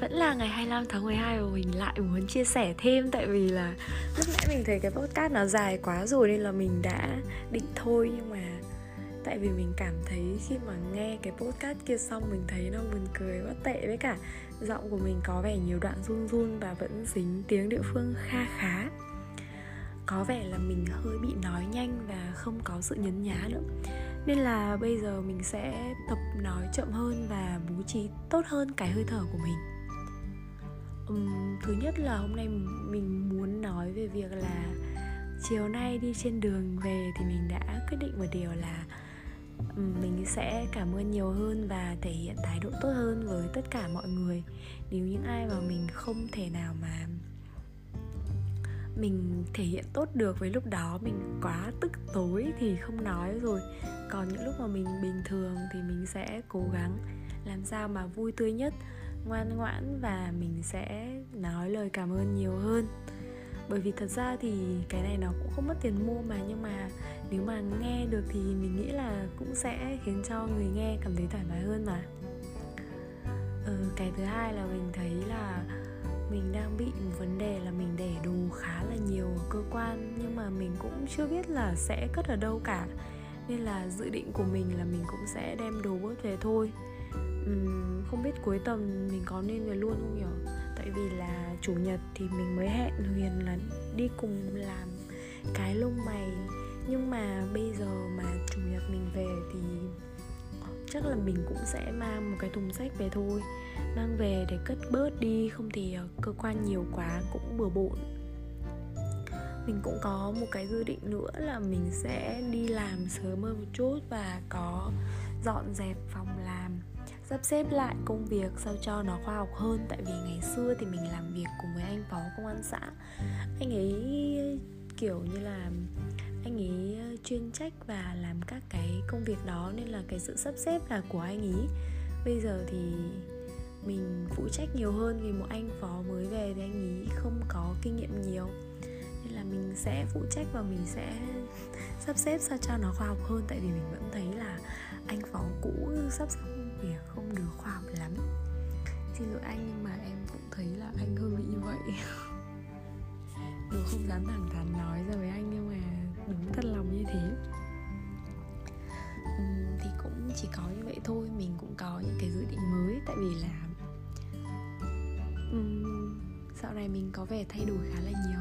Vẫn là ngày 25 tháng 12 và mình lại muốn chia sẻ thêm, Tại vì là lúc nãy mình thấy cái podcast nó dài quá rồi Nên là mình đã định thôi. Nhưng mà tại vì mình cảm thấy khi mà nghe cái podcast kia xong Mình thấy nó buồn cười quá tệ Với cả giọng của mình có vẻ nhiều đoạn run run Và vẫn dính tiếng địa phương kha khá. Có vẻ là mình hơi bị nói nhanh và không có sự nhấn nhá nữa. Nên là bây giờ mình sẽ tập nói chậm hơn và bố trí tốt hơn cái hơi thở của mình um, thứ nhất là hôm nay mình muốn nói về việc là chiều nay đi trên đường về thì mình đã quyết định một điều là um, mình sẽ cảm ơn nhiều hơn và thể hiện thái độ tốt hơn với tất cả mọi người. Nếu những ai mà mình không thể nào mà mình thể hiện tốt được với lúc đó mình quá tức tối thì không nói rồi. Còn những lúc mà mình bình thường thì mình sẽ cố gắng làm sao mà vui tươi nhất ngoan ngoãn và mình sẽ nói lời cảm ơn nhiều hơn. Bởi vì thật ra thì cái này nó cũng không mất tiền mua mà nhưng mà nếu mà nghe được thì mình nghĩ là cũng sẽ khiến cho người nghe cảm thấy thoải mái hơn mà. Ừ, cái thứ hai là mình thấy là mình đang bị một vấn đề là mình để đồ khá là nhiều ở cơ quan nhưng mà mình cũng chưa biết là sẽ cất ở đâu cả. Nên là dự định của mình là mình cũng sẽ đem đồ bớt về thôi không biết cuối tuần mình có nên về luôn không nhỉ? Tại vì là chủ nhật thì mình mới hẹn huyền là đi cùng làm cái lông mày. Nhưng mà bây giờ mà chủ nhật mình về thì chắc là mình cũng sẽ mang một cái thùng sách về thôi. Mang về để cất bớt đi, không thì ờ, cơ quan nhiều quá cũng bừa bộn. Mình cũng có một cái dự định nữa là mình sẽ đi làm sớm hơn một chút và có dọn dẹp phòng làm sắp xếp lại công việc sao cho nó khoa học hơn, tại vì ngày xưa thì mình làm việc cùng với anh phó công an xã. Anh ấy, kiểu như là, anh ấy ờ, chuyên trách và làm các cái công việc đó, nên là cái sự sắp xếp là của anh ấy bây giờ thì mình phụ trách nhiều hơn vì một anh phó mới về thì anh ấy không có kinh nghiệm nhiều. Nên là mình sẽ phụ trách và mình sẽ sắp xếp sao cho nó khoa học hơn, tại vì mình vẫn thấy là anh phó cũ sắp xong việc không được khoa học lắm. Xin lỗi anh nhưng mà em cũng thấy là anh hơi bị như vậy. Đồ không dám thẳng thắn nói ra với anh nhưng mà đúng thật lòng như thế. Uhm, thì cũng chỉ có như vậy thôi mình cũng có những cái dự định mới. Tại vì là um, dạo này mình có vẻ thay đổi khá là nhiều